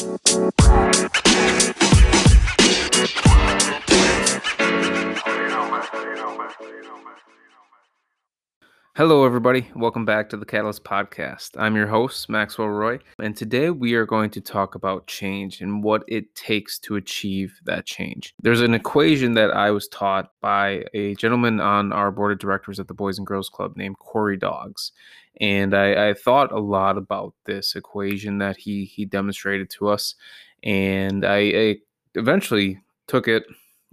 Bye. Hello, everybody. Welcome back to the Catalyst Podcast. I'm your host, Maxwell Roy, and today we are going to talk about change and what it takes to achieve that change. There's an equation that I was taught by a gentleman on our board of directors at the Boys and Girls Club named Corey Dogs. And I, I thought a lot about this equation that he, he demonstrated to us. And I, I eventually took it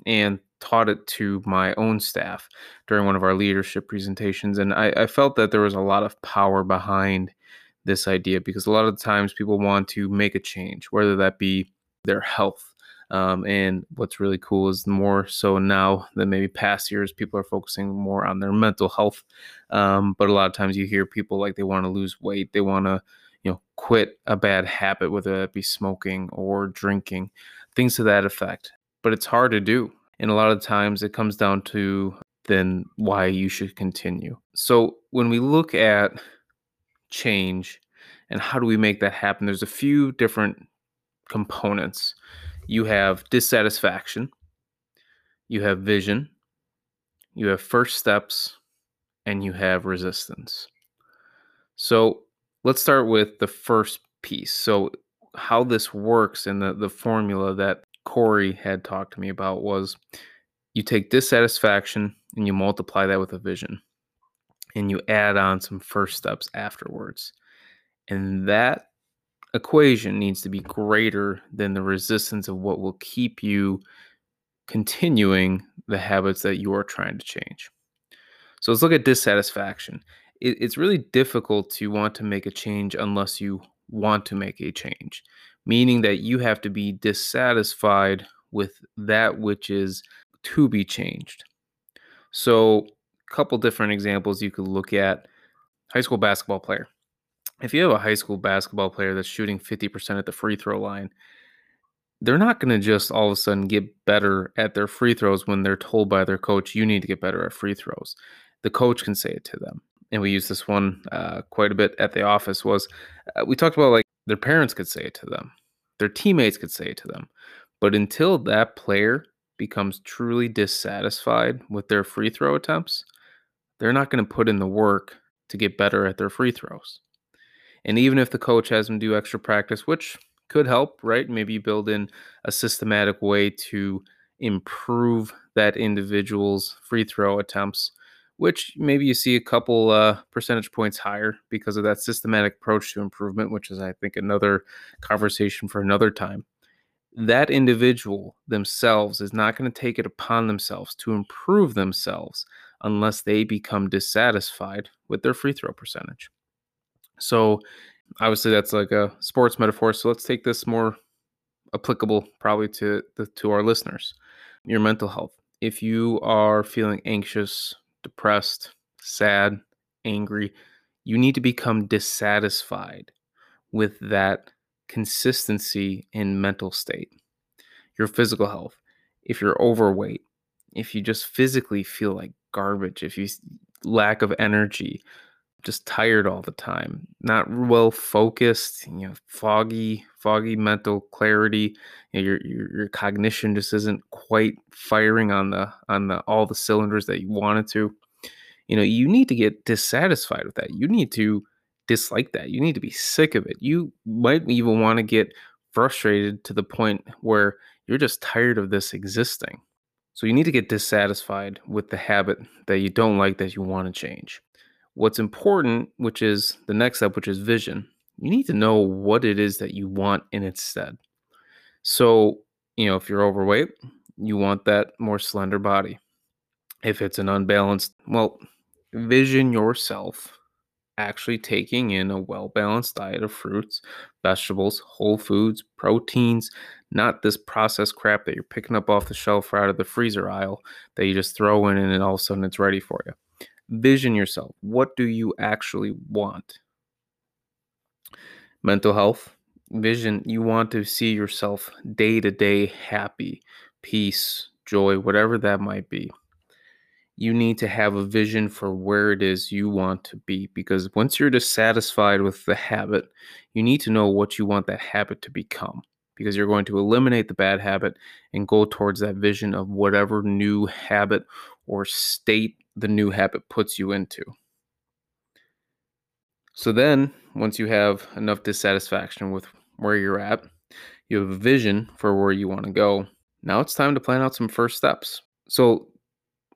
and taught it to my own staff during one of our leadership presentations. And I, I, felt that there was a lot of power behind this idea because a lot of times people want to make a change, whether that be their health. Um, and what's really cool is more so now than maybe past years, people are focusing more on their mental health. Um, but a lot of times you hear people like they want to lose weight, they want to, you know, quit a bad habit, whether that be smoking or drinking, things to that effect. But it's hard to do and a lot of times it comes down to then why you should continue. So when we look at change and how do we make that happen, there's a few different components. You have dissatisfaction, you have vision, you have first steps, and you have resistance. So let's start with the first piece. So, how this works and the, the formula that Corey had talked to me about was you take dissatisfaction and you multiply that with a vision and you add on some first steps afterwards. And that equation needs to be greater than the resistance of what will keep you continuing the habits that you are trying to change. So let's look at dissatisfaction. It, it's really difficult to want to make a change unless you want to make a change meaning that you have to be dissatisfied with that which is to be changed. So, a couple different examples you could look at high school basketball player. If you have a high school basketball player that's shooting 50% at the free throw line, they're not going to just all of a sudden get better at their free throws when they're told by their coach, you need to get better at free throws. The coach can say it to them. And we use this one uh, quite a bit at the office was uh, we talked about like their parents could say it to them, their teammates could say it to them. But until that player becomes truly dissatisfied with their free throw attempts, they're not going to put in the work to get better at their free throws. And even if the coach has them do extra practice, which could help, right? Maybe you build in a systematic way to improve that individual's free throw attempts which maybe you see a couple uh, percentage points higher because of that systematic approach to improvement, which is, I think, another conversation for another time. That individual themselves is not going to take it upon themselves to improve themselves unless they become dissatisfied with their free throw percentage. So, obviously, that's like a sports metaphor. So, let's take this more applicable probably to the, to our listeners. Your mental health. If you are feeling anxious, depressed, sad, angry, you need to become dissatisfied with that consistency in mental state. Your physical health, if you're overweight, if you just physically feel like garbage, if you lack of energy, just tired all the time, not well focused, you know, foggy, foggy mental clarity. You know, your, your your cognition just isn't quite firing on the on the all the cylinders that you want it to. You know, you need to get dissatisfied with that. You need to dislike that. You need to be sick of it. You might even want to get frustrated to the point where you're just tired of this existing. So you need to get dissatisfied with the habit that you don't like that you want to change. What's important, which is the next step, which is vision, you need to know what it is that you want in its stead. So, you know, if you're overweight, you want that more slender body. If it's an unbalanced, well, vision yourself actually taking in a well balanced diet of fruits, vegetables, whole foods, proteins, not this processed crap that you're picking up off the shelf or out of the freezer aisle that you just throw in and then all of a sudden it's ready for you vision yourself. What do you actually want? Mental health, vision, you want to see yourself day to day happy, peace, joy, whatever that might be. You need to have a vision for where it is you want to be because once you're dissatisfied with the habit, you need to know what you want that habit to become. because you're going to eliminate the bad habit and go towards that vision of whatever new habit or state the new habit puts you into. So then, once you have enough dissatisfaction with where you're at, you have a vision for where you want to go. Now it's time to plan out some first steps. So,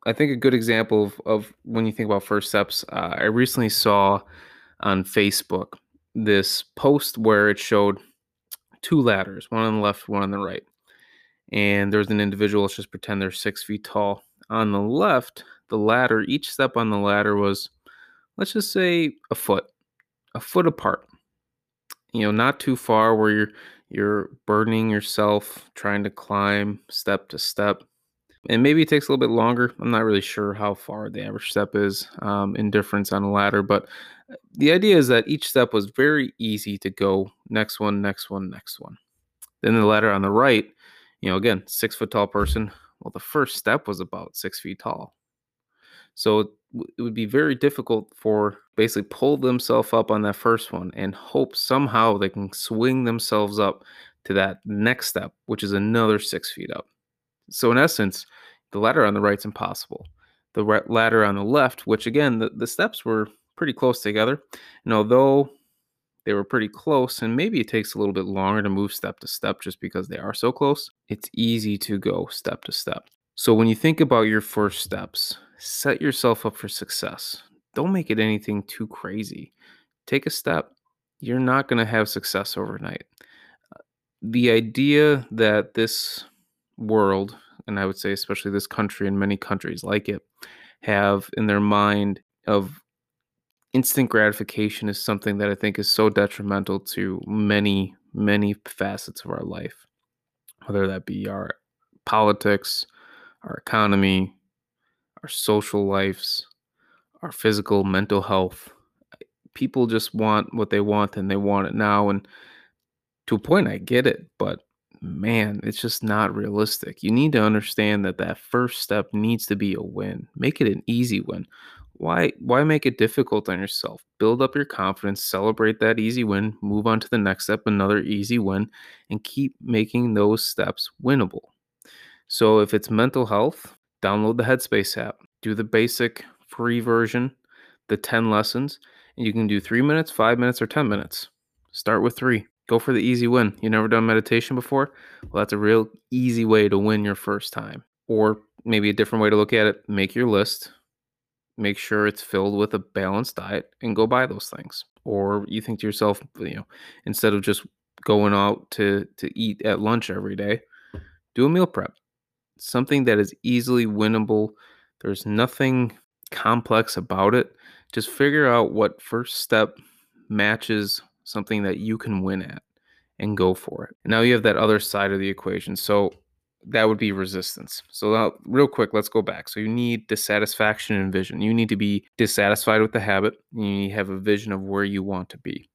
I think a good example of, of when you think about first steps, uh, I recently saw on Facebook this post where it showed two ladders, one on the left, one on the right. And there's an individual, let's just pretend they're six feet tall. On the left, the ladder, each step on the ladder was, let's just say, a foot a foot apart. You know, not too far where you're you're burdening yourself trying to climb step to step. And maybe it takes a little bit longer. I'm not really sure how far the average step is um, in difference on a ladder, but uh, the idea is that each step was very easy to go next one, next one, next one. Then the ladder on the right, you know, again, six foot tall person. Well, the first step was about six feet tall. So it would be very difficult for basically pull themselves up on that first one and hope somehow they can swing themselves up to that next step, which is another six feet up. So in essence, the ladder on the right is impossible. The ladder on the left, which again, the, the steps were pretty close together. And although they were pretty close, and maybe it takes a little bit longer to move step to step just because they are so close, it's easy to go step to step. So when you think about your first steps, set yourself up for success. Don't make it anything too crazy. Take a step. You're not going to have success overnight. Uh, the idea that this world, and I would say especially this country and many countries like it, have in their mind of instant gratification is something that I think is so detrimental to many, many facets of our life, whether that be our politics, our economy, our social lives, our physical, mental health. Eh, people just want what they want and they want it now. And to a point, I get it, but man, it's just not realistic. You need to understand that that first step needs to be a win. Make it an easy win. Why why make it difficult on yourself? Build up your confidence, celebrate that easy win, move on to the next step, another easy win, and keep making those steps winnable. So if it's mental health, download the Headspace app, do the basic free version, the 10 lessons, and you can do three minutes, five minutes, or 10 minutes. Start with three. Go for the easy win. You never done meditation before? Well, that's a real easy way to win your first time. Or maybe a different way to look at it make your list, make sure it's filled with a balanced diet, and go buy those things. Or you think to yourself, you know, instead of just going out to, to eat at lunch every day, do a meal prep something that is easily winnable. There's nothing complex about it. Just figure out what first step matches something that you can win at and go for it. now you have that other side of the equation. So that would be resistance. So now, real quick, let's go back. So you need dissatisfaction and vision. You need to be dissatisfied with the habit. You need to have a vision of where you want to be.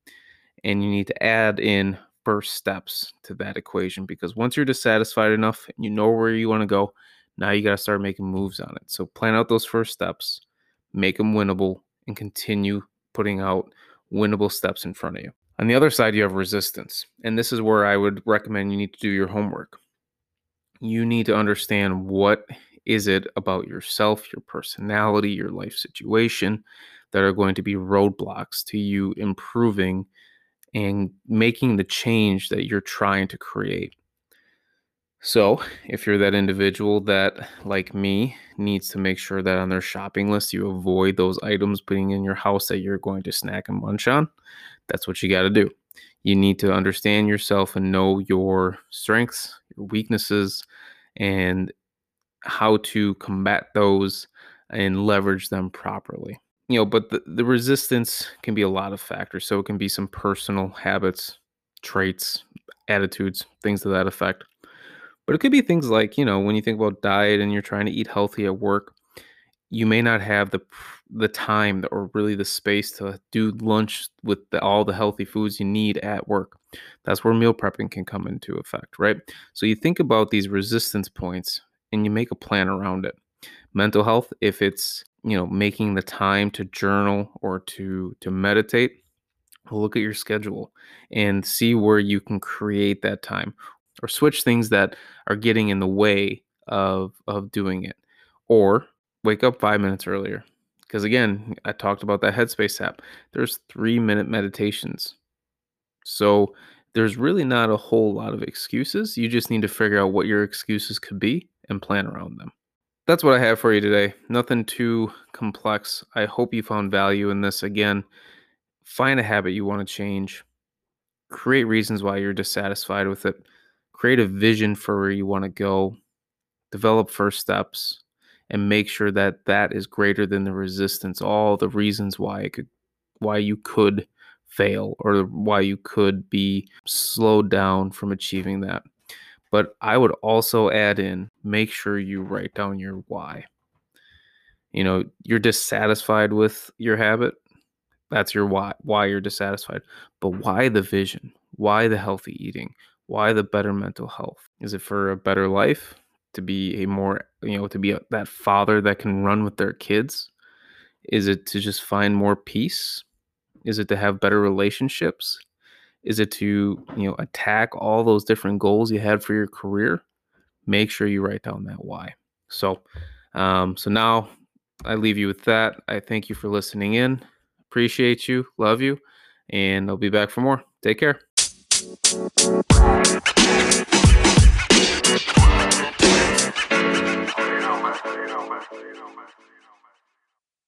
And you need to add in first steps to that equation because once you're dissatisfied enough and you know where you want to go, now you got to start making moves on it. So plan out those first steps, make them winnable, and continue putting out winnable steps in front of you. On the other side, you have resistance. And this is where I would recommend you need to do your homework. You need to understand what is it about yourself, your personality, your life situation that are going to be roadblocks to you improving and making the change that you're trying to create. So, if you're that individual that, like me, needs to make sure that on their shopping list you avoid those items being in your house that you're going to snack and munch on, that's what you got to do. You need to understand yourself and know your strengths, your weaknesses, and how to combat those and leverage them properly you know, but the, the resistance can be a lot of factors. So it can be some personal habits, traits, attitudes, things to that effect. But it could be things like, you know, when you think about diet and you're trying to eat healthy at work, you may not have the the time or really the space to do lunch with the, all the healthy foods you need at work. That's where meal prepping can come into effect, right? So you think about these resistance points and you make a plan around it. Mental health, if it's you know making the time to journal or to to meditate look at your schedule and see where you can create that time or switch things that are getting in the way of of doing it or wake up 5 minutes earlier. Because again i talked about that headspace app. There's 3 minute meditations. So there's really not a whole lot of excuses. You just need to figure out what your excuses could be and plan around them that's what i have for you today. Nothing too complex. I hope you found value in this. Again find a habit you want to change. Create reasons why you're dissatisfied with it. Create a vision for where you want to go. Develop first steps and make sure that that is greater than the resistance all the reasons why it could why you could fail or why you could be slowed down from achieving that but i would also add in make sure you write down your why. You know you're dissatisfied with your habit that's your why why you're dissatisfied but why the vision? Why the healthy eating? Why the better mental health? Is it for a better life? To be a more you know to be a, that father that can run with their kids? Is it to just find more peace? Is it to have better relationships is it to you know attack all those different goals you had for your career? Make sure you write down that why. So um so now i leave you with that. I thank you for listening in. Appreciate you. Love you. And i'll be back for more. Take care